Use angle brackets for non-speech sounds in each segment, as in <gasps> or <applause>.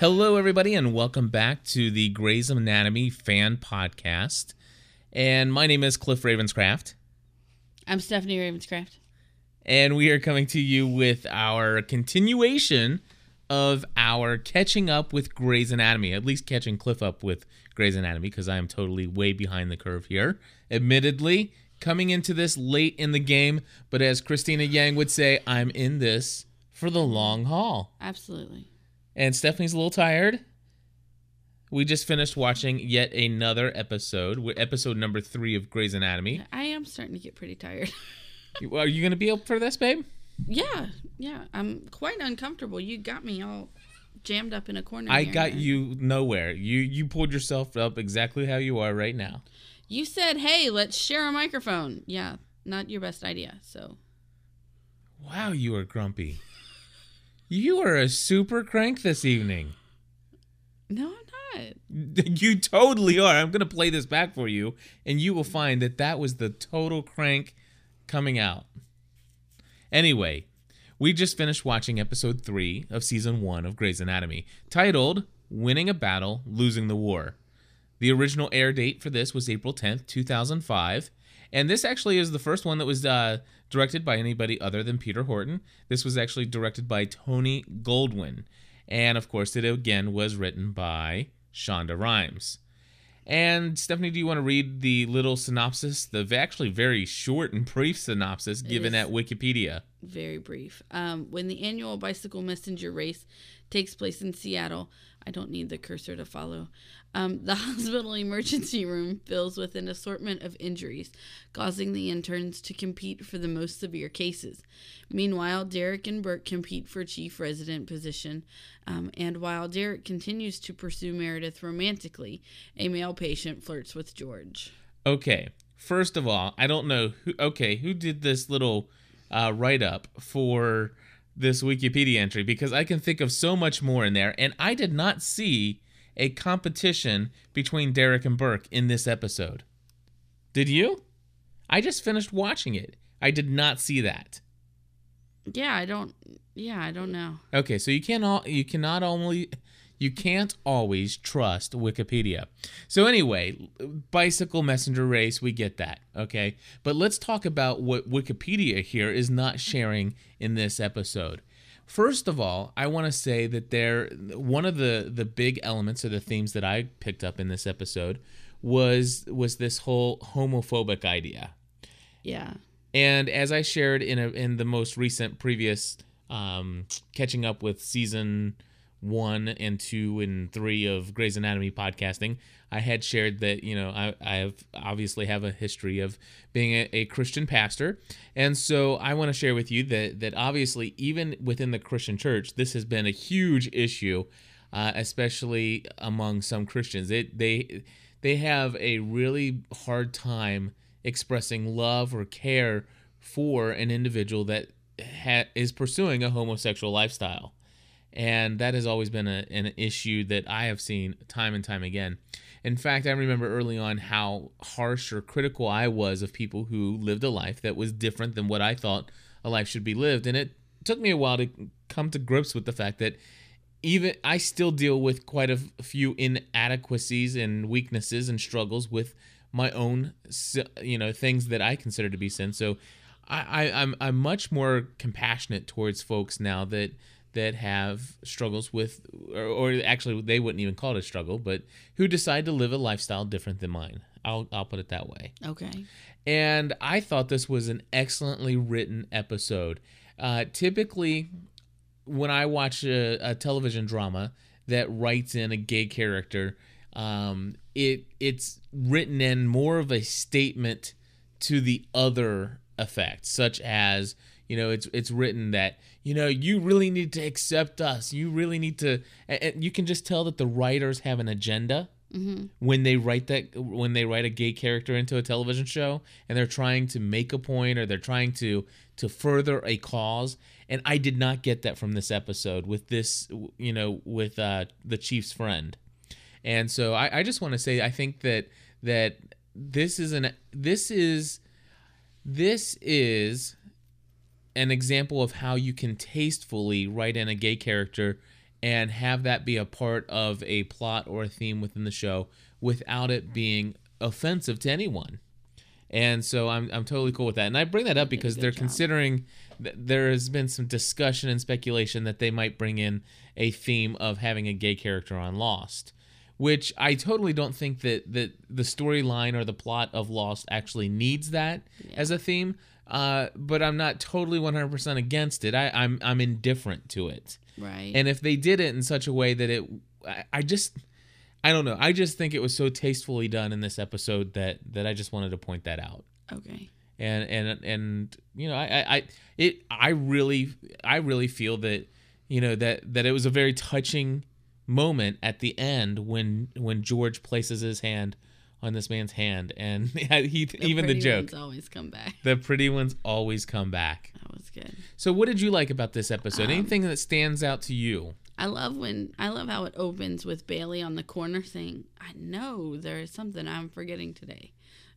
Hello, everybody, and welcome back to the Grey's Anatomy fan podcast. And my name is Cliff Ravenscraft, I'm Stephanie Ravenscraft. and we are coming to you with our continuation of our catching up with Grey's Anatomy, at least catching Cliff up with Grey's Anatomy, because I am totally way behind the curve here. Admittedly, coming into this late in the game, but as Cristina Yang would say, I'm in this for the long haul. Absolutely. And Stephanie's a little tired. We just finished watching yet another episode, episode number three of Grey's Anatomy. I am starting to get pretty tired. <laughs> Are you going to be up for this, babe? yeah, yeah. I'm quite uncomfortable. You got me all jammed up in a corner. I got you nowhere. You you pulled yourself up exactly how you are right now. You said, "Hey, let's share a microphone." Yeah, not your best idea. So Wow, you are grumpy. You are a super crank this evening. no, I'm not. <laughs> You totally are. I'm going to play this back for you, and you will find that that was the total crank coming out. Anyway, we just finished watching episode three of season one of Grey's Anatomy, titled Winning a Battle, Losing the War. The original air date for this was April 10th, 2005. And this actually is the first one that was uh, directed by anybody other than Peter Horton. This was actually directed by Tony Goldwyn. And of course, it again was written by Shonda Rhimes. And Stephanie, do you want to read the little synopsis? The actually very short and brief synopsis given at Wikipedia. Very brief. Um, when the annual bicycle messenger race takes place in Seattle, I don't need the cursor to follow. Um, the <laughs> hospital emergency room fills with an assortment of injuries, causing the interns to compete for the most severe cases. Meanwhile, Derek and Burke compete for chief resident position, um, and while Derek continues to pursue Meredith romantically, a male patient flirts with George. Okay, first of all, I don't know who. Okay, who did this little uh, write up for this Wikipedia entry? Because I can think of so much more in there, and I did not see a competition between Derek and Burke in this episode. Did you? I just finished watching it. I did not see that. Yeah, I don't. Yeah, I don't know. Okay, so you can't all you cannot only you can't always trust Wikipedia. So anyway, bicycle messenger race, we get that. Okay. But let's talk about what Wikipedia here is not sharing in this episode. First of all, I want to say that there one of the the big elements or the themes that I picked up in this episode was was this whole homophobic idea. Yeah. And as I shared in a in the most recent previous um, catching up with season one and two and three of Grey's Anatomy podcasting, I had shared that you know I I have obviously have a history of being a, a Christian pastor, and so I want to share with you that that obviously even within the Christian church, this has been a huge issue, uh, especially among some Christians. It they they have a really hard time expressing love or care for an individual that ha- is pursuing a homosexual lifestyle. And that has always been a, an issue that I have seen time and time again. In fact, I remember early on how harsh or critical I was of people who lived a life that was different than what I thought a life should be lived. And it took me a while to come to grips with the fact that even I still deal with quite a few inadequacies and weaknesses and struggles with my own, you know, things that I consider to be sin. So, I, I I'm I'm much more compassionate towards folks now that that have struggles with, or, or actually they wouldn't even call it a struggle, but who decide to live a lifestyle different than mine. I'll I'll put it that way. Okay. And I thought this was an excellently written episode. Uh, typically, when I watch a, a television drama that writes in a gay character, um, it it's written in more of a statement to the other effect, such as you know it's it's written that you know you really need to accept us. You really need to, and and you can just tell that the writers have an agenda when they write that when they write a gay character into a television show and they're trying to make a point or they're trying to to further a cause. And i did not get that from this episode with this you know with uh the chief's friend. And so i, I just want to say i think that that this is an this is this is an example of how you can tastefully write in a gay character and have that be a part of a plot or a theme within the show without it being offensive to anyone. And so I'm I'm totally cool with that. And I bring that up because they're job. considering th- there has been some discussion and speculation that they might bring in a theme of having a gay character on Lost, which I totally don't think that that the storyline or the plot of Lost actually needs that as a theme. Uh, but I'm not totally 100% against it. I, I'm I'm indifferent to it. Right. And if they did it in such a way that it, I, I just, I don't know. I just think it was so tastefully done in this episode that that I just wanted to point that out. okay. And and and you know, I I, I it I really I really feel that you know that that it was a very touching moment at the end when when George places his hand on this man's hand and <laughs> he even the pretty joke ones always come back. the pretty ones always come back. That was good. So what did you like about this episode? Um, Anything that stands out to you? I love when I love how it opens with Bailey on the corner saying, "I know there is something I'm forgetting today.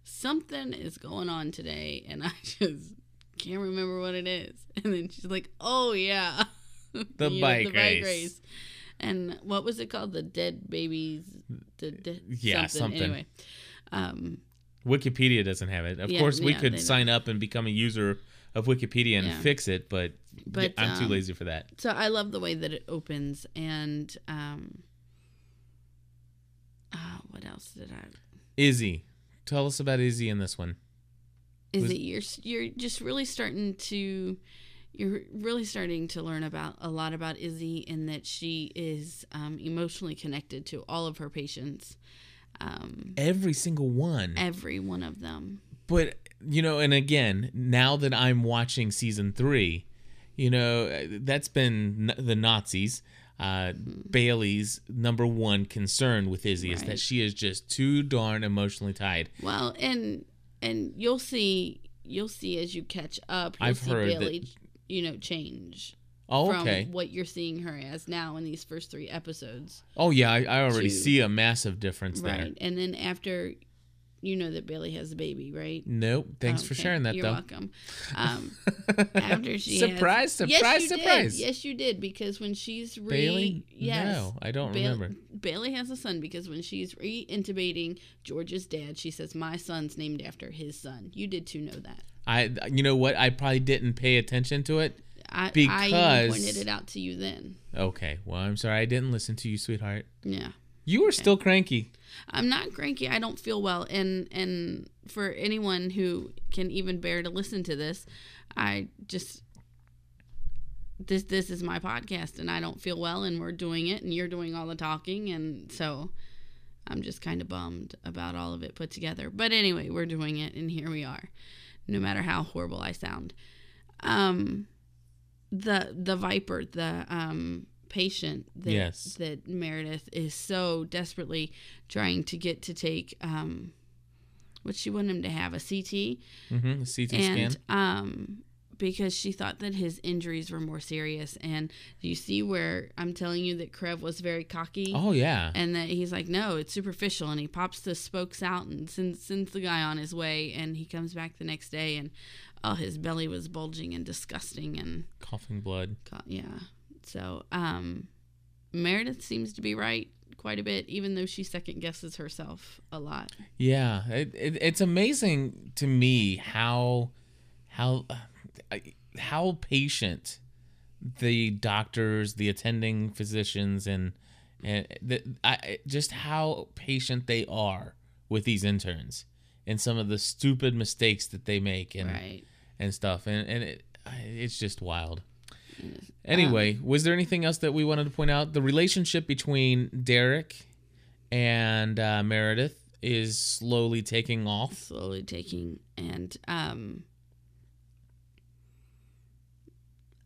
Something is going on today, and I <laughs> just can't remember what it is." And then she's like, "Oh yeah, <laughs> The You bike race. And what was it called? The dead babies. The dead Yeah, something. Anyway, um, Wikipedia doesn't have it. Of Yeah, course, we yeah, could don't. sign up and become a user of Wikipedia and Yeah. fix it, but, But, I'm too um, lazy for that. so I love the way that it opens, and um, uh, what else did I? Izzie, tell us about Izzie in this one. is Was- that you're you're just really starting to you're really starting to learn about a lot about Izzie in that she is um, emotionally connected to all of her patients, um, Every single one. every one of them. but you know, and again, now that I'm watching season three, you know, that's been n- the Nazis. Uh, Bailey's number one concern with Izzie is that she is just too darn emotionally tied. Well, and and you'll see you'll see as you catch up. You'll I've see heard that- Bailey, you know, change Oh, from what you're seeing her as now in these first three episodes. Oh, yeah, I, I already to- see a massive difference there. Right, and then after. You know that Bailey has a baby, right? Nope. Thanks for Okay, sharing that, You're though. welcome. <laughs> Um, after she surprise, has, surprise, yes, surprise. Did. Yes, you did because when she's re Bailey? yes, No, I don't Bail- remember. Bailey has a son because when she's re-intubating George's dad, she says, "My son's named after his son." You did too know that. I, you know what? I probably didn't pay attention to it. I, I Because- even pointed it out to you then. Okay. Well, I'm sorry. I didn't listen to you, sweetheart. Yeah. You were still cranky. I'm not cranky. I don't feel well, and and for anyone who can even bear to listen to this, I just this this is my podcast, and I don't feel well, and we're doing it, and you're doing all the talking, and so I'm just kind of bummed about all of it put together. But anyway, we're doing it, and here we are, no matter how horrible I sound. Um, the the viper, the um patient that Yes. that Meredith is so desperately trying to get to take um what she wanted him to have a CT Mm-hmm. The CT and scan. um because she thought that his injuries were more serious and do you see where I'm telling you that Krev was very cocky Oh yeah. and that he's like no it's superficial and he pops the spokes out and sends sends the guy on his way and he comes back the next day and oh his belly was bulging and disgusting and Coughing blood. Co- yeah. So, um, Meredith seems to be right quite a bit, even though she second guesses herself a lot. Yeah. It, it, it's amazing to me how how uh, how patient the doctors, the attending physicians, and and the, I, just how patient they are with these interns and some of the stupid mistakes that they make and Right. and stuff and and it, it's just wild anyway was there anything else that we wanted to point out the relationship between derek and uh, meredith is slowly taking off Slowly taking, and, um,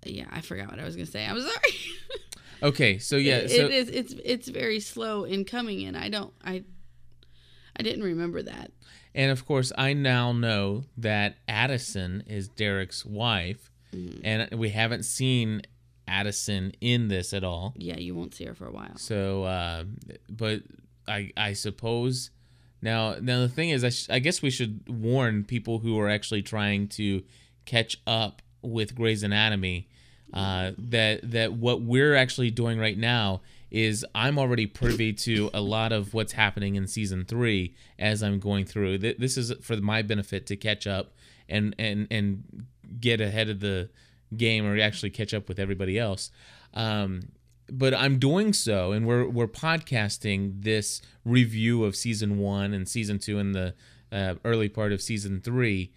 yeah, I forgot what I was gonna say. I'm sorry. <laughs> okay so yeah It- so it is. It's it's very slow in coming in. I don't. I. I didn't remember that. and of course i now know that addison is derek's wife Mm-hmm. and we haven't seen addison in this at all Yeah, you won't see her for a while. So, uh, but I I suppose now now the thing is I, sh- I guess we should warn people who are actually trying to catch up with Grey's Anatomy. Uh, that that what we're actually doing right now is I'm already privy to a lot of what's happening in season three as I'm going through. Th- This is for my benefit to catch up and and and get ahead of the game or actually catch up with everybody else. Um, but I'm doing so, and we're we're podcasting this review of season one and season two and the uh, early part of season three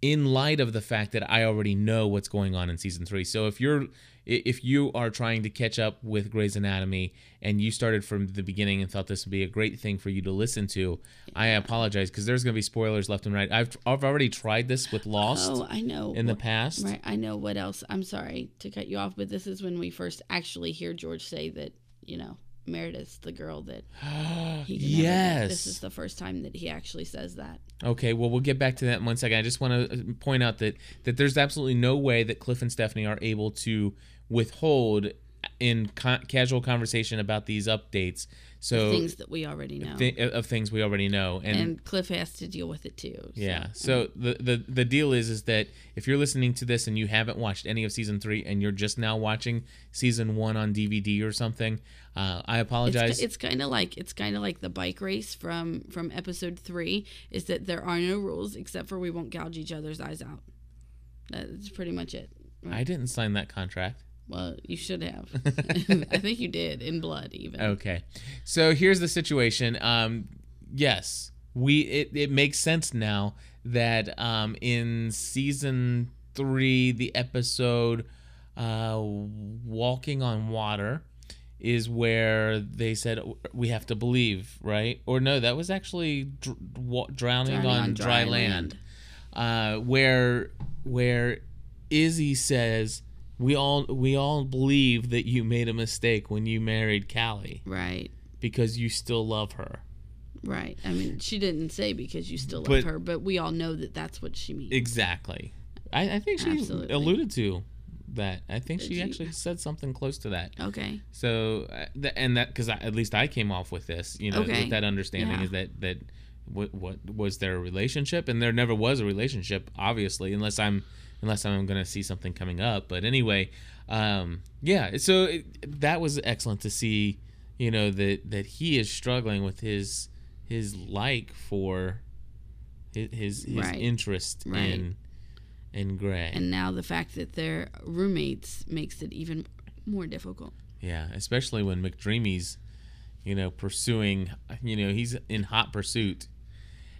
in light of the fact that I already know what's going on in season three. So if you're if you are trying to catch up with Grey's Anatomy and you started from the beginning and thought this would be a great thing for you to listen to, I apologize because there's going to be spoilers left and right. I've I've already tried this with Lost Oh, I know. in the past. Right. I know what else. I'm sorry to cut you off, but this is when we first actually hear George say that, you know, Meredith's the girl that <gasps> he get. This is the first time that he actually says that. Okay, well, we'll get back to that in one second. I just want to uh, point out that that there's absolutely no way that Cliff and Stephanie are able to withhold in ca- casual conversation about these updates. So Things that we already know. thi- of things we already know, and, and Cliff has to deal with it too. so- yeah. So the, the the deal is is that if you're listening to this and you haven't watched any of season three and you're just now watching season one on DVD or something, uh, I apologize. It's, it's kind of like it's kind of like the bike race from from episode three. Is that there are no rules except for we won't gouge each other's eyes out. That's pretty much it. I didn't sign that contract. Well, you should have. <laughs> I think you did in blood, even. Okay. So here's the situation. Um, yes, we it, it makes sense now that um, in season three, the episode uh, "Walking on Water" is where they said we have to believe, right? Or no, that was actually dr- drowning, Drowning on, dry, land. Uh, where where Izzie says we all we all believe that you made a mistake when you married Callie Right. because you still love her. Right. I mean, she didn't say because you still love But- her, but we all know that that's what she means. Exactly. I, I think she Absolutely. alluded to that. I think Did she she? actually said something close to that. okay. So, uh, and that because at least I came off with this, you know, Okay. with that understanding Yeah. is that that what what was there a relationship, and there never was a relationship, obviously, unless I'm unless I'm going to see something coming up. But anyway, um, yeah. So it, that was excellent to see, you know, that that he is struggling with his his like for his his, his Right. interest Right. in in Grey. And now the fact that they're roommates makes it even more difficult. Yeah, especially when McDreamy's, you know, pursuing, you know, he's in hot pursuit.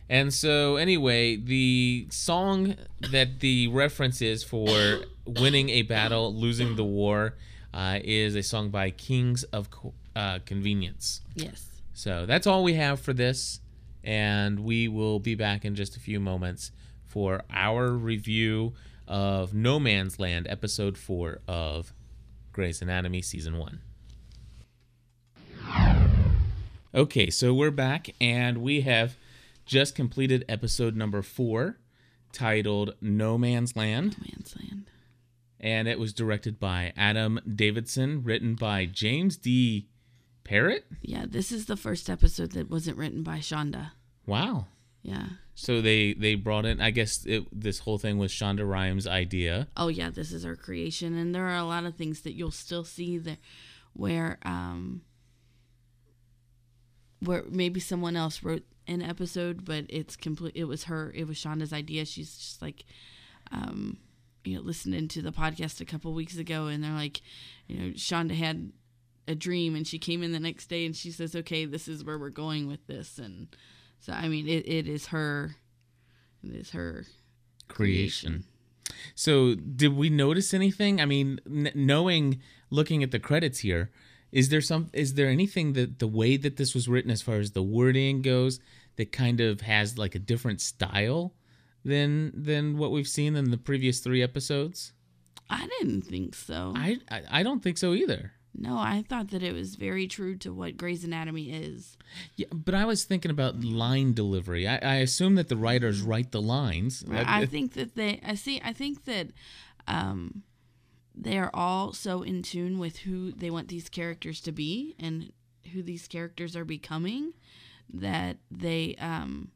And so, anyway, the song that the reference is for winning a battle, losing the war, uh, is a song by Kings of uh, Convenience. Yes. So that's all we have for this, and we will be back in just a few moments for our review of No Man's Land, episode four of Grey's Anatomy, season one. Okay, so we're back, and we have just completed episode number four, titled No Man's Land, Man's Land. and it was directed by Adam Davidson, written by James D. Parriott. Yeah, this is the first episode that wasn't written by Shonda. Wow. Yeah. So they they brought in. I guess it, this whole thing was Shonda Rhimes' idea. Oh yeah, this is our creation, and there are a lot of things that you'll still see there, where um, where maybe someone else wrote an episode, but it's complete. It was her. It was Shonda's idea. She's just like, um, you know, listening to the podcast a couple weeks ago, and they're like, you know, Shonda had a dream, and she came in the next day, and she says, "Okay, this is where we're going with this," and so I mean, it, it is her. It is her creation. So, did we notice anything? I mean, n- knowing, looking at the credits here, is there some? Is there anything that the way that this was written, as far as the wording goes, that kind of has like a different style than than what we've seen in the previous three episodes? I didn't think so. I I, I don't think so either. No, I thought that it was very true to what Grey's Anatomy is. Yeah, but I was thinking about line delivery. I, I assume that the writers write the lines. I think that they, I see, I think that um, they are all so in tune with who they want these characters to be and who these characters are becoming that they, um,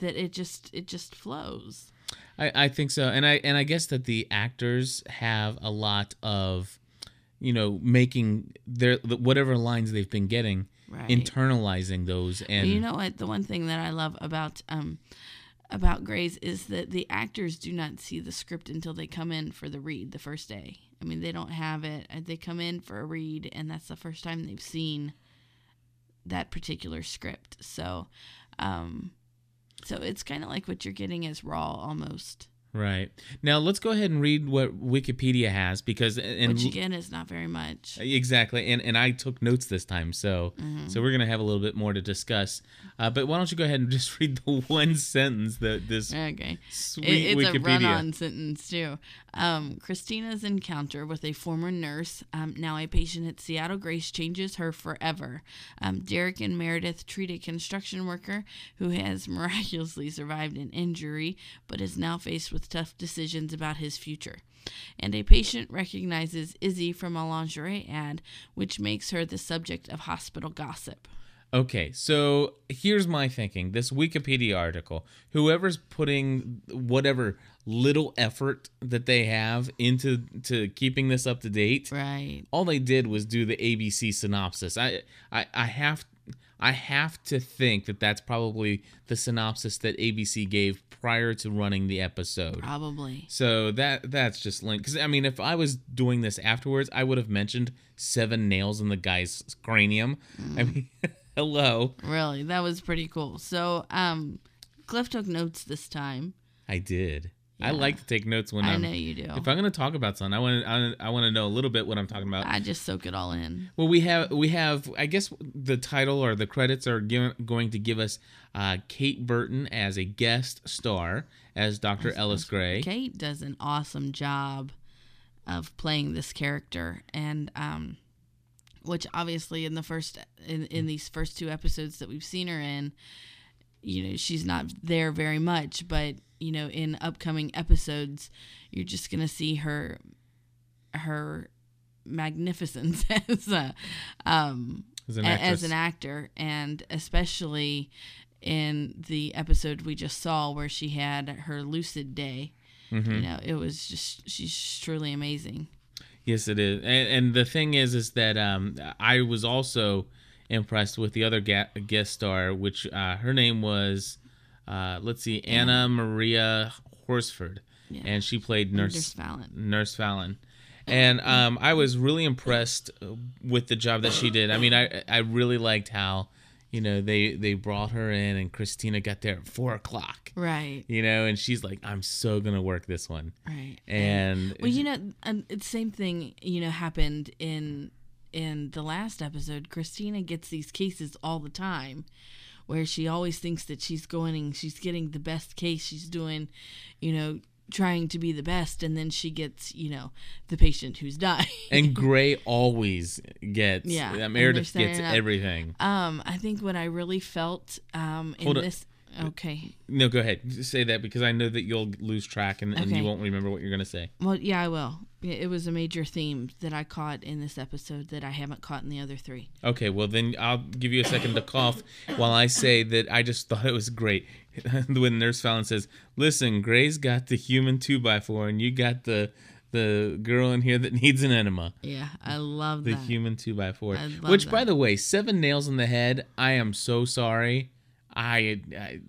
that it just, it just flows. I, I think so, and I and I guess that the actors have a lot of, you know, making their whatever lines they've been getting, Right. internalizing those, and you know what? The one thing that I love about um about Grey's is that the actors do not see the script until they come in for the read the first day. I mean, they don't have it. Uh, They come in for a read, and that's the first time they've seen that particular script. So, um, so it's kind of like what you're getting is raw almost, right now let's go ahead and read what Wikipedia has because and which again is not very much. Exactly, and and I took notes this time, so Mm-hmm. so we're gonna have a little bit more to discuss. Uh, but why don't you go ahead and <laughs> just read the one sentence that this Okay. sweet It- it's a Wikipedia. run-on sentence too. Um, Cristina's encounter with a former nurse, um, now a patient at Seattle Grace, changes her forever. Um, Derek and Meredith treat a construction worker who has <laughs> miraculously survived an injury, but is now faced with tough decisions about his future. And a patient recognizes Izzie from a lingerie ad, which makes her the subject of hospital gossip. Okay, so here's my thinking. This Wikipedia article, whoever's putting whatever little effort that they have into to keeping this up to date, Right. all they did was do the ABC synopsis. I I, I have I have to think that that's probably the synopsis that ABC gave prior to running the episode. Probably. So that that's just linked because I mean, if I was doing this afterwards, I would have mentioned seven nails in the guy's cranium. I mean, <laughs> hello, Really, that was pretty cool. So, um, Cliff took notes this time. I did. I like to take notes when I I'm. know you do. If I'm going to talk about something, I want to. I, want to know a little bit what I'm talking about. I just soak it all in. Well, we have we have. I guess the title or the credits are given, going to give us uh, Kate Burton as a guest star as Dr. Ellis Grey. Kate does an awesome job of playing this character, and um, which obviously in the first in in these first two episodes that we've seen her in, you know, she's not there very much, but you know, in upcoming episodes, you're just gonna see her her magnificence <laughs> as a um As an as an actor, and especially in the episode we just saw where she had her lucid day. Mm-hmm. You know, it was just she's truly amazing. Yes, it is. And, and the thing is, is that um, I was also impressed with the other ga- guest star, which uh, her name was, uh, let's see, Anna Maria Horsford, Yeah. and she played Nurse Nurse Fallon. Nurse Fallon. And um, I was really impressed uh, with the job that she did. I mean, I I really liked how, you know, they they brought her in, and Cristina got there at four o'clock. Right, You know, and she's like, "I'm so gonna work this one." right. And well, you know, um, it's same thing. You know, happened in in the last episode. Cristina gets these cases all the time, where she always thinks that she's going and she's getting the best case. She's doing, you know, trying to be the best, and then she gets, you know, the patient who's dying. <laughs> and Grey always gets Yeah, yeah Meredith gets up- everything. Um, I think what I really felt um in Hold this. Okay. No, go ahead. Say that because I know that you'll lose track and, and Okay. you won't remember what you're gonna say. Well, yeah, I will. It was a major theme that I caught in this episode that I haven't caught in the other three. Okay, well then I'll give you a second to cough while I say that I just thought it was great <laughs> when Nurse Fallon says, "Listen, Grey's got the human two by four, and you got the the girl in here that needs an enema." Yeah, I love The that. human two by four. Which, by the way, seven nails in the head. I am so sorry. I, I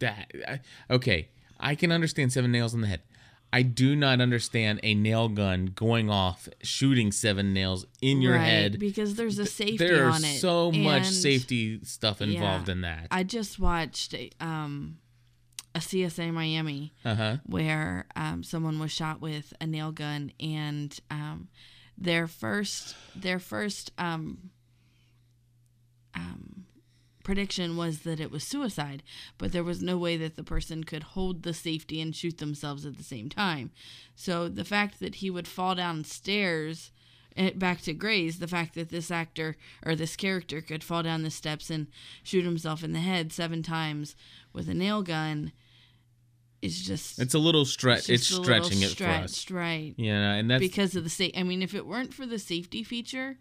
that I, okay. I can understand seven nails in the head. I do not understand a nail gun going off, shooting seven nails in your right, head. because there's a safety There on it. so much safety stuff involved Yeah. in that. I just watched a, um a CSA Miami Uh huh. where um, someone was shot with a nail gun and um, their first their first um, um, prediction was that it was suicide but there was no way that the person could hold the safety and shoot themselves at the same time so the fact that he would fall downstairs eh, back to Grey's, the fact that this actor or this character could fall down the steps and shoot himself in the head seven times with a nail gun is just It's a little stretch. It's, little stretching it for us. right? Yeah, and that's because of the safe. I mean, if it weren't for the safety feature,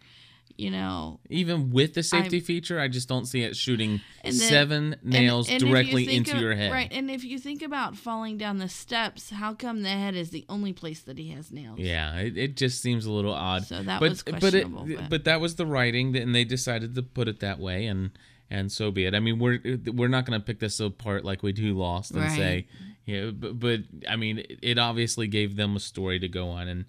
you know, Even with the safety I'm- feature, I just don't see it shooting then- seven nails and you directly think into of- your head. Right, and if you think about falling down the steps, how come the head is the only place that he has nails? Yeah, it, it just seems a little odd. So that but was but it, questionable. but, but- that was the writing, and they decided to put it that way, and and so be it. I mean, we're we're not going to pick this apart like we do Lost and Right. say, yeah, but, but I mean, it obviously gave them a story to go on, and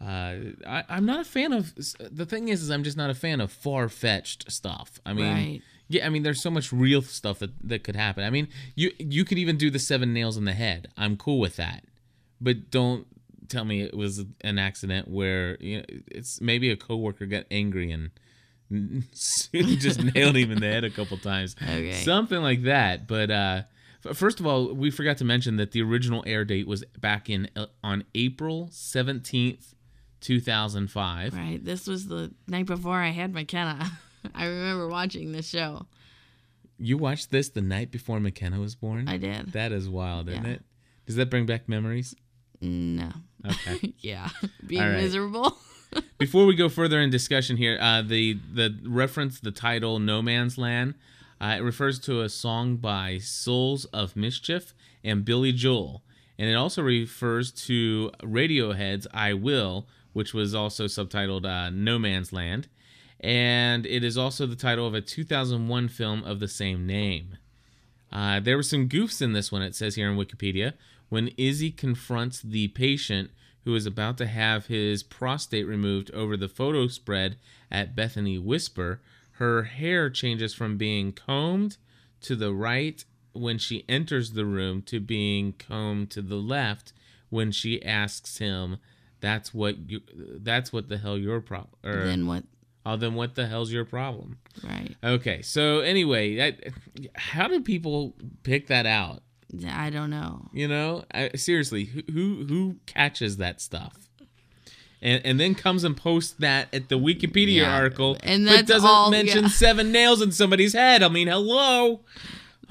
uh, I, I'm not a fan of. The thing is, is I'm just not a fan of far fetched stuff. I mean. Right. Yeah, I mean, there's so much real stuff that, that could happen. I mean, you you could even do the seven nails in the head. I'm cool with that, but don't tell me it was an accident where you know it's maybe a coworker got angry and <laughs> just nailed him in the head a couple times, Okay. something like that. But uh, first of all, we forgot to mention that the original air date was back in uh, on April 17th, 2005. right, this was the night before I had McKenna. <laughs> I remember watching this show. You watched this the night before McKenna was born. I did. That is wild, isn't it? Does that bring back memories? No. Okay. <laughs> yeah. <laughs> Being right. miserable. Before we go further in discussion here, uh, the the reference the title "No Man's Land" uh, it refers to a song by Souls of Mischief and Billy Joel, and it also refers to Radiohead's "I Will," which was also subtitled uh, "No Man's Land," and it is also the title of a 2001 film of the same name. Uh, there were some goofs in this one, it says here in Wikipedia. When Izzie confronts the patient who is about to have his prostate removed over the photo spread at Bethany Whisper, her hair changes from being combed to the right when she enters the room to being combed to the left when she asks him, "That's what you. That's what the hell your problem." Or, then what? oh, then what the hell's your problem? Right. Okay, so anyway, that, how do people pick that out? I don't know. You know, I, seriously, who, who catches that stuff? And and then comes and posts that at the Wikipedia Yeah, article, and but doesn't all- mention yeah. seven nails in somebody's head. I mean, hello.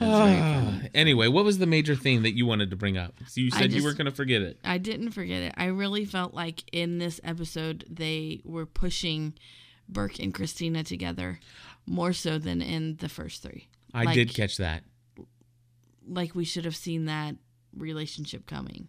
Ah, anyway, what was the major thing that you wanted to bring up? So you said you just- were going to forget it. I didn't forget it. I really felt like in this episode they were pushing Burke and Cristina together more so than in the first three. I like, did catch that. Like we should have seen that relationship coming.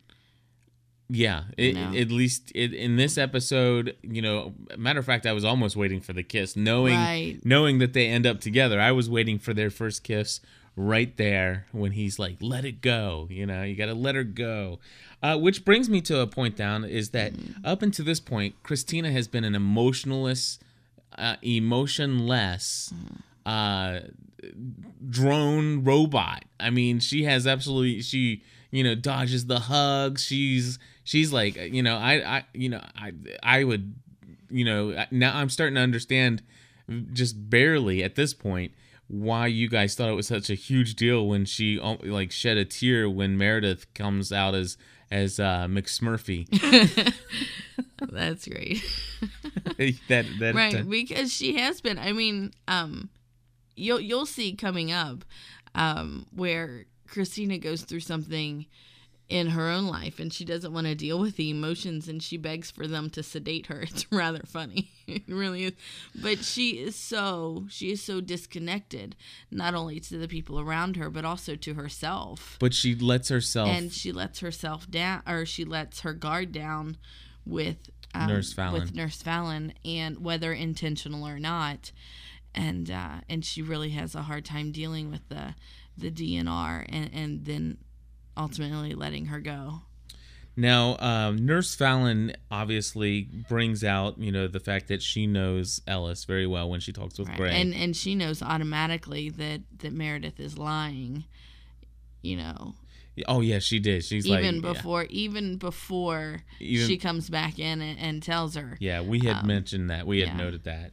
Yeah, it, at least it, in this episode, you know, matter of fact, I was almost waiting for the kiss, knowing Right. knowing that they end up together. I was waiting for their first kiss right there when he's like, "Let it go," you know, you got to let her go. Uh, which brings me to a point down is that up until this point, Cristina has been an emotionless, uh, emotionless. Uh, drone robot. I mean, she has absolutely she you know dodges the hugs. She's she's like you know I I you know I I would you know now I'm starting to understand just barely at this point why you guys thought it was such a huge deal when she um, like shed a tear when Meredith comes out as as uh, McSmurphy. <laughs> That's great. that that right, because she has been. I mean, um you'll you'll see coming up um where Cristina goes through something in her own life and she doesn't want to deal with the emotions and she begs for them to sedate her. <laughs> It's rather funny. it really is. But she is so she is so disconnected not only to the people around her but also to herself. but she lets herself And she lets herself down or she lets her guard down with um, Nurse Fallon. with Nurse Fallon and whether intentional or not and uh, and she really has a hard time dealing with the the DNR and and then ultimately letting her go. Now, um, Nurse Fallon obviously brings out, you know, the fact that she knows Ellis very well when she talks with Right. Grey. And and she knows automatically that that Meredith is lying. You know, oh yeah, she did. She's even like, before even before Even- she comes back in and, and tells her. yeah, yeah, we had um, mentioned that. We had yeah. noted that.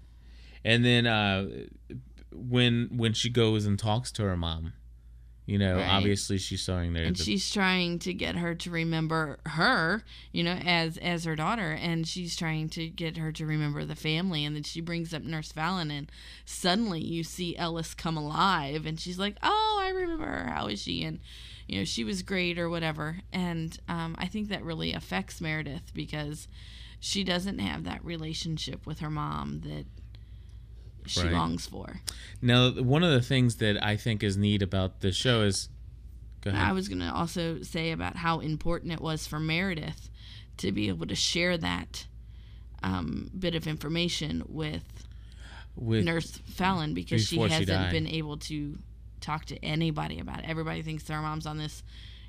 And then uh, when when she goes and talks to her mom, you know, Right. obviously she's showing there. and the- she's trying to get her to remember her you know as as her daughter. And she's trying to get her to remember the family. And then she brings up nurse fallon and suddenly you see ellis come alive. And she's like oh i remember her. How is she? And you know she was great or whatever. And um, i think that really affects meredith because she doesn't have that relationship with her mom that she Right. longs for. Now, one of the things that I think is neat about the show is, go ahead. I was going to also say about how important it was for Meredith to be able to share that um, bit of information with with Nurse Fallon because she hasn't died. been able to talk to anybody about it. Everybody thinks their mom's on this,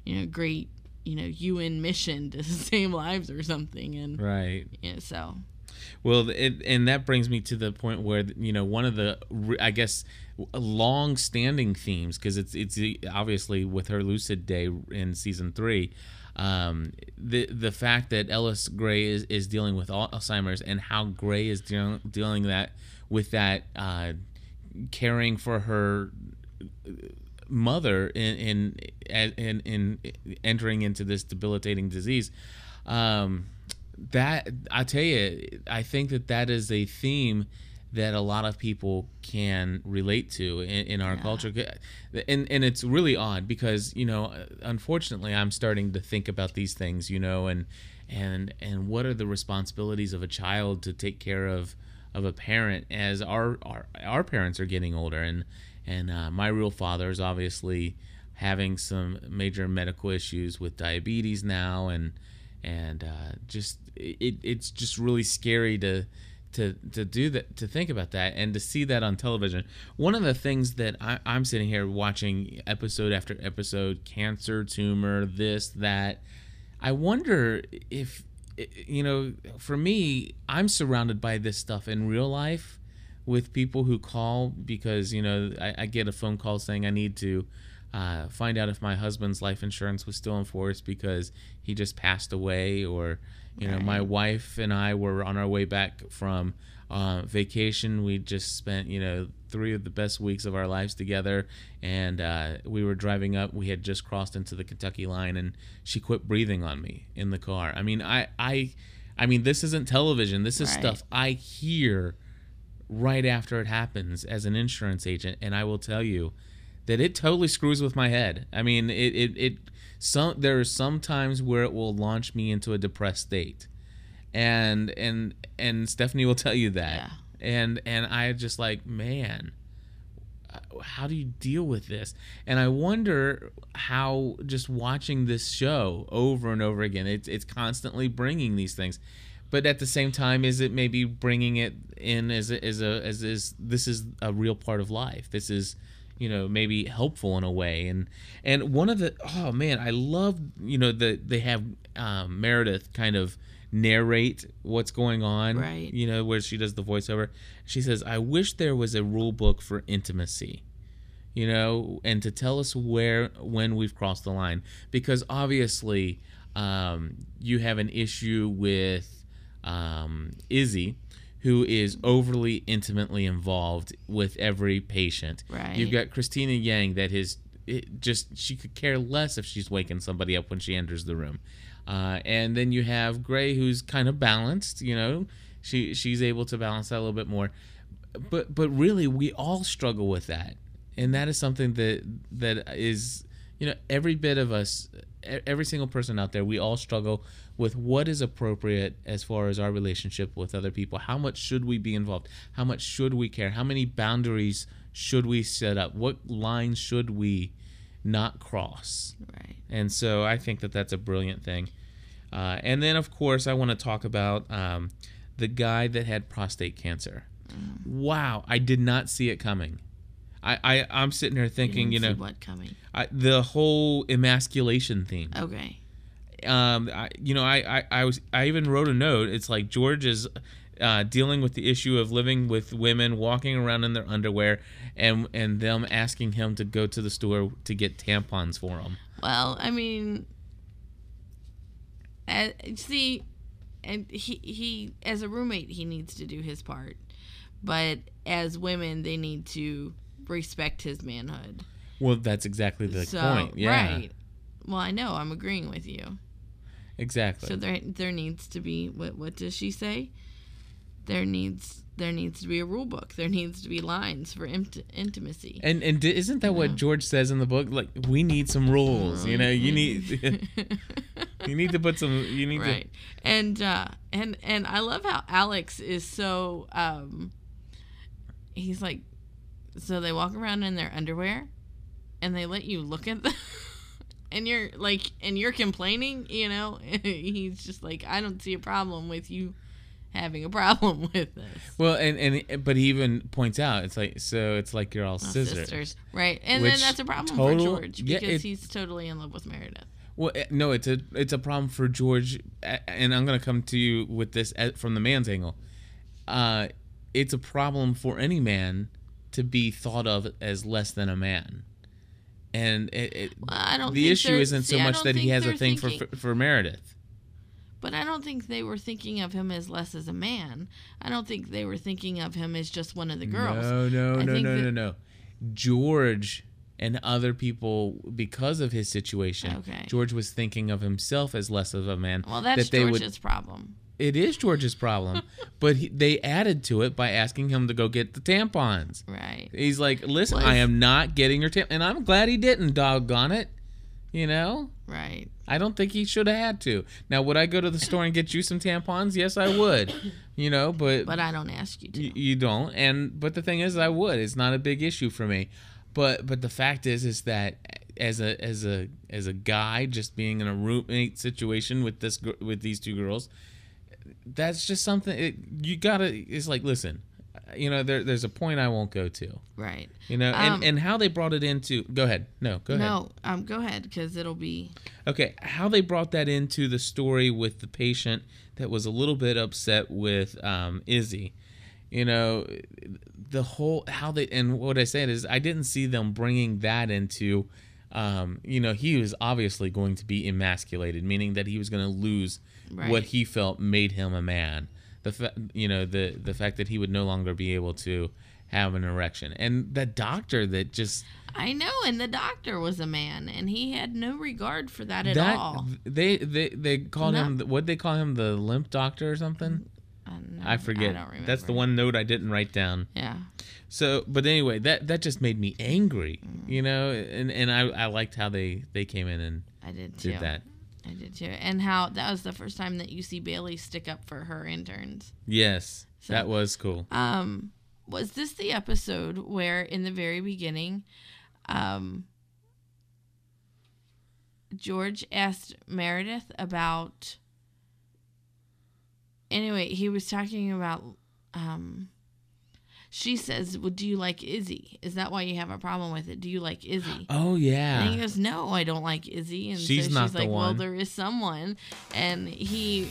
you know, great, you know, UN mission to <laughs> save lives or something, and right. you know, so Well, it, and that brings me to the point where you know one of the I guess long-standing themes because it's it's obviously with her lucid day in season three, um, the the fact that Ellis Grey is, is dealing with Alzheimer's and how Grey is dealing dealing that with that uh, caring for her mother in in in, in entering into this debilitating disease. Um, that I tell you, I think that that is a theme that a lot of people can relate to in, in our Yeah. culture, and and it's really odd because you know, unfortunately, I'm starting to think about these things, you know, and and and what are the responsibilities of a child to take care of of a parent as our our, our parents are getting older and and uh, my real father is obviously having some major medical issues with diabetes now and and uh, just it, it's just really scary to to to do that to think about that and to see that on television. One of the things that I, i'm sitting here watching episode after episode cancer tumor this that i wonder if you know for me i'm surrounded by this stuff in real life with people who call because you know I, I get a phone call saying I need to uh, find out if my husband's life insurance was still in force because he just passed away, or you know my wife and I were on our way back from uh, vacation. We just spent you know three of the best weeks of our lives together, and uh, we were driving up. We had just crossed into the Kentucky line, and she quit breathing on me in the car. I mean, I I. I mean, this isn't television. This is Right. stuff I hear right after it happens as an insurance agent and i will tell you that it totally screws with my head. I mean it it, it some there are some times where it will launch me into a depressed state. And and and stephanie will tell you that. Yeah. and and i just like man how do you deal with this? And i wonder how just watching this show over and over again it's it's constantly bringing these things. But at the same time is it maybe bringing it in as a, as a as is this is a real part of life. This is you know maybe helpful in a way. And and one of the oh man i love you know that they have um, meredith kind of narrate what's going on Right. you know where she does the voiceover. She says i wish there was a rule book for intimacy you know, and to tell us where when we've crossed the line, because obviously um, you have an issue with um, Izzie, who is overly intimately involved with every patient. Right. You've got Cristina Yang that is just she could care less if she's waking somebody up when she enters the room, uh, and then you have Grey who's kind of balanced. You know, she she's able to balance that a little bit more but but really we all struggle with that and that is something that that is you know every bit of us every single person out there we all struggle with what is appropriate as far as our relationship with other people how much should we be involved how much should we care how many boundaries should we set up what lines should we not cross right. and so I think that that's a brilliant thing. Uh, and then, of course, I want to talk about um, the guy that had prostate cancer. Wow, I did not see it coming. I, I I'm sitting here thinking, you, didn't know, what coming. I, the whole emasculation theme. Okay. Um, I, you know, I, I I was I even wrote a note. It's like George is. Uh, dealing with the issue of living with women walking around in their underwear and and them asking him to go to the store to get tampons for him. Well, I mean, uh, see, and he he as a roommate he needs to do his part, but as women they need to respect his manhood. Well, that's exactly the so point. Yeah, right. Well, I know I'm agreeing with you. exactly. So there there needs to be what what does she say? There needs there needs to be a rule book. There needs to be lines for int- intimacy. and and isn't that what Yeah. George says in the book? Like we need some rules. You know, you need <laughs> you need to put some. You need right and uh and and i love how alex is so um he's like, so they walk around in their underwear, and they let you look at <laughs> them. And you're like, and you're complaining, you know. <laughs> he's just like, I don't see a problem with you having a problem <laughs> with this. Well, and and but he even points out it's like so it's like you're all Well, sisters. right? And Which then that's a problem total- for George yeah, because it- he's totally in love with Meredith. Well, eh, no, it's a it's a problem for George, and I'm gonna come to you with this eh, from the man's angle. Uh, it's a problem for any man to be thought of as less than a man, and it, it, Well, I don't. the issue isn't so see, much that he has a thing for, thinking- for for Meredith. But I don't think they were thinking of him as less as a man. I don't think they were thinking of him as just one of the girls. No, no, I no, no, that- no, no. George and other people, because of his situation, Okay. George was thinking of himself as less of a man. Well, that's that they would George's problem. It is George's problem, <laughs> but he, they added to it by asking him to go get the tampons. Right. He's like, "Listen, I am not getting your tampons," and I'm glad he didn't. Doggone it, you know. Right. I don't think he should have had to. Now, would I go to the store and get you some tampons? Yes, I would. <coughs> You know, but But I don't ask you to. y- you don't. And but the thing is, I would. It's not a big issue for me. But but the fact is, is that as a as a as a guy, just being in a roommate situation with this with these two girls, that's just something it, you gotta. It's like, listen, you know, there there's a point I won't go to. right. You know, Um, and and how they brought it into. Go ahead. No, go ahead. No, um, go ahead because it'll be Okay, how they brought that into the story with the patient that was a little bit upset with um, Izzie. You know, the whole how they and what I said is I didn't see them bringing that into. Um, you know, he was obviously going to be emasculated, meaning that he was going to lose what he felt made him a man. The fa- you know the the fact that he would no longer be able to have an erection, and the doctor that just I know, and the doctor was a man, and he had no regard for that at that all. they they they called No. him what did they call him the limp doctor or something I, don't- i forget don't remember. that's the one note i didn't write down Yeah. so but anyway that that just made me angry Mm. you know and and i i liked how they they came in and I did too. did that I did too. And how that was the first time that you see Bailey stick up for her interns. yes So- that was cool Um, was this the episode where in the very beginning, um, George asked Meredith about. Anyway, he was talking about. Um, she says, "Well, do you like Izzie? Is that why you have a problem with it? Do you like Izzie?" oh yeah. And he goes, "No, I don't like Izzie." And She's so not she's the like, "Well, there is someone," and he,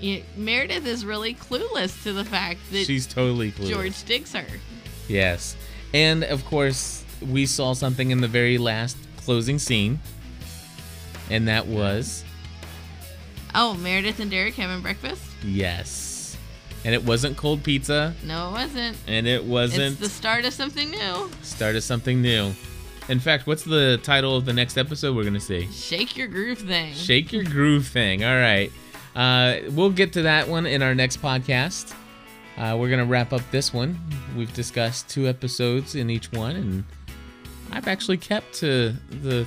you Meredith is really clueless to the fact that she's totally clueless George digs her. yes and of course we saw something in the very last closing scene and that was Oh, Meredith and Derek having breakfast? Yes and it wasn't cold pizza No, it wasn't. and it wasn't It's the start of something new. Start of something new. In fact, what's the title of the next episode we're going to see? Shake your groove thing. Shake Your Groove Thing. All right. Uh, we'll get to that one in our next podcast. Uh, we're going to wrap up this one. We've discussed two episodes in each one, and I've actually kept to the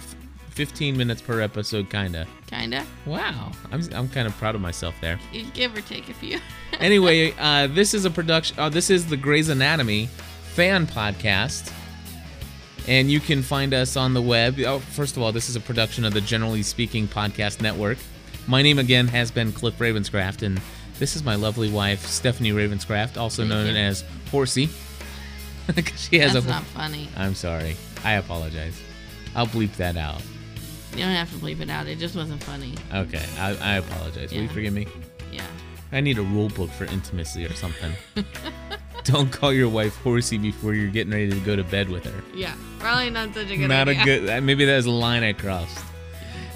15 minutes per episode, kind of. Kinda. Wow. I'm, I'm kind of proud of myself there. You give or take a few. <laughs> anyway, uh, this is a production. Uh, this is the Grey's Anatomy fan podcast, and you can find us on the web. Oh, first of all, this is a production of the Generally Speaking Podcast Network. My name again has been Cliff Ravenscraft, and this is my lovely wife Stephanie Ravenscraft, also known as Horsey. <laughs> she has That's a. not funny. I'm sorry. I apologize. I'll bleep that out. You don't have to bleep it out. It just wasn't funny. Okay, I, I apologize. Will you Yeah. forgive me? Yeah. I need a rule book for intimacy or something. <laughs> Don't call your wife horsey before you're getting ready to go to bed with her. Yeah. Probably not such a good Not idea. a good. uh, Maybe that's a line I crossed.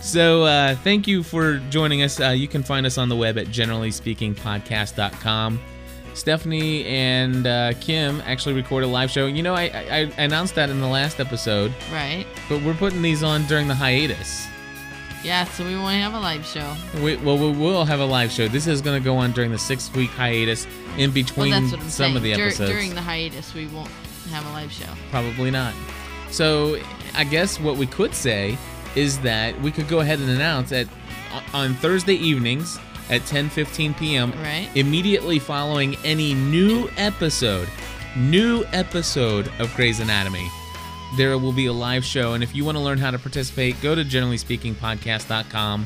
So uh, thank you for joining us. Uh, you can find us on the web at generallyspeakingpodcast.com. Stephanie and uh, Kim actually record a live show. You know, I, I, I announced that in the last episode, Right. but we're putting these on during the hiatus. Yeah, so we won't have a live show. We, well, we will have a live show. This is going to go on during the six week hiatus in between that's some saying. of the Dur- episodes. during the hiatus, we won't have a live show. Probably not. So I guess what we could say is that we could go ahead and announce that on Thursday evenings at 10:15 p.m. Right. immediately following any new episode. new episode of Grey's Anatomy. There will be a live show, and if you want to learn how to participate, go to generallyspeakingpodcast.com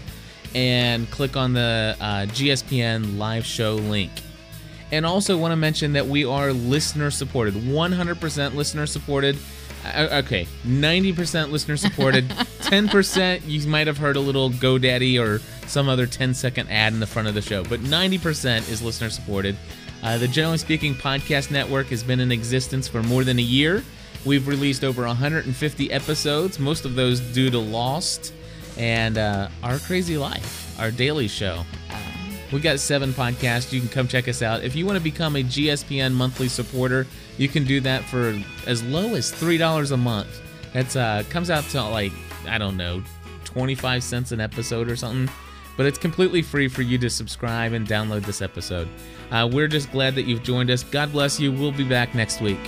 and click on the uh, GSPN live show link. And also want to mention that we are listener supported, 100% listener supported. Uh, okay, 90% listener supported. <laughs> 10% you might have heard a little GoDaddy or some other 10 second ad in the front of the show, but 90% is listener supported. Uh, the Generally Speaking Podcast Network has been in existence for more than a year. We've released over 150 episodes, most of those due to Lost and uh, Our Crazy Life, our daily show. We got seven podcasts. You can come check us out. If you want to become a GSPN monthly supporter, you can do that for as low as three dollars a month. That's uh comes out to like I don't know, twenty five cents an episode or something. But it's completely free for you to subscribe and download this episode. Uh, we're just glad that you've joined us. God bless you. We'll be back next week.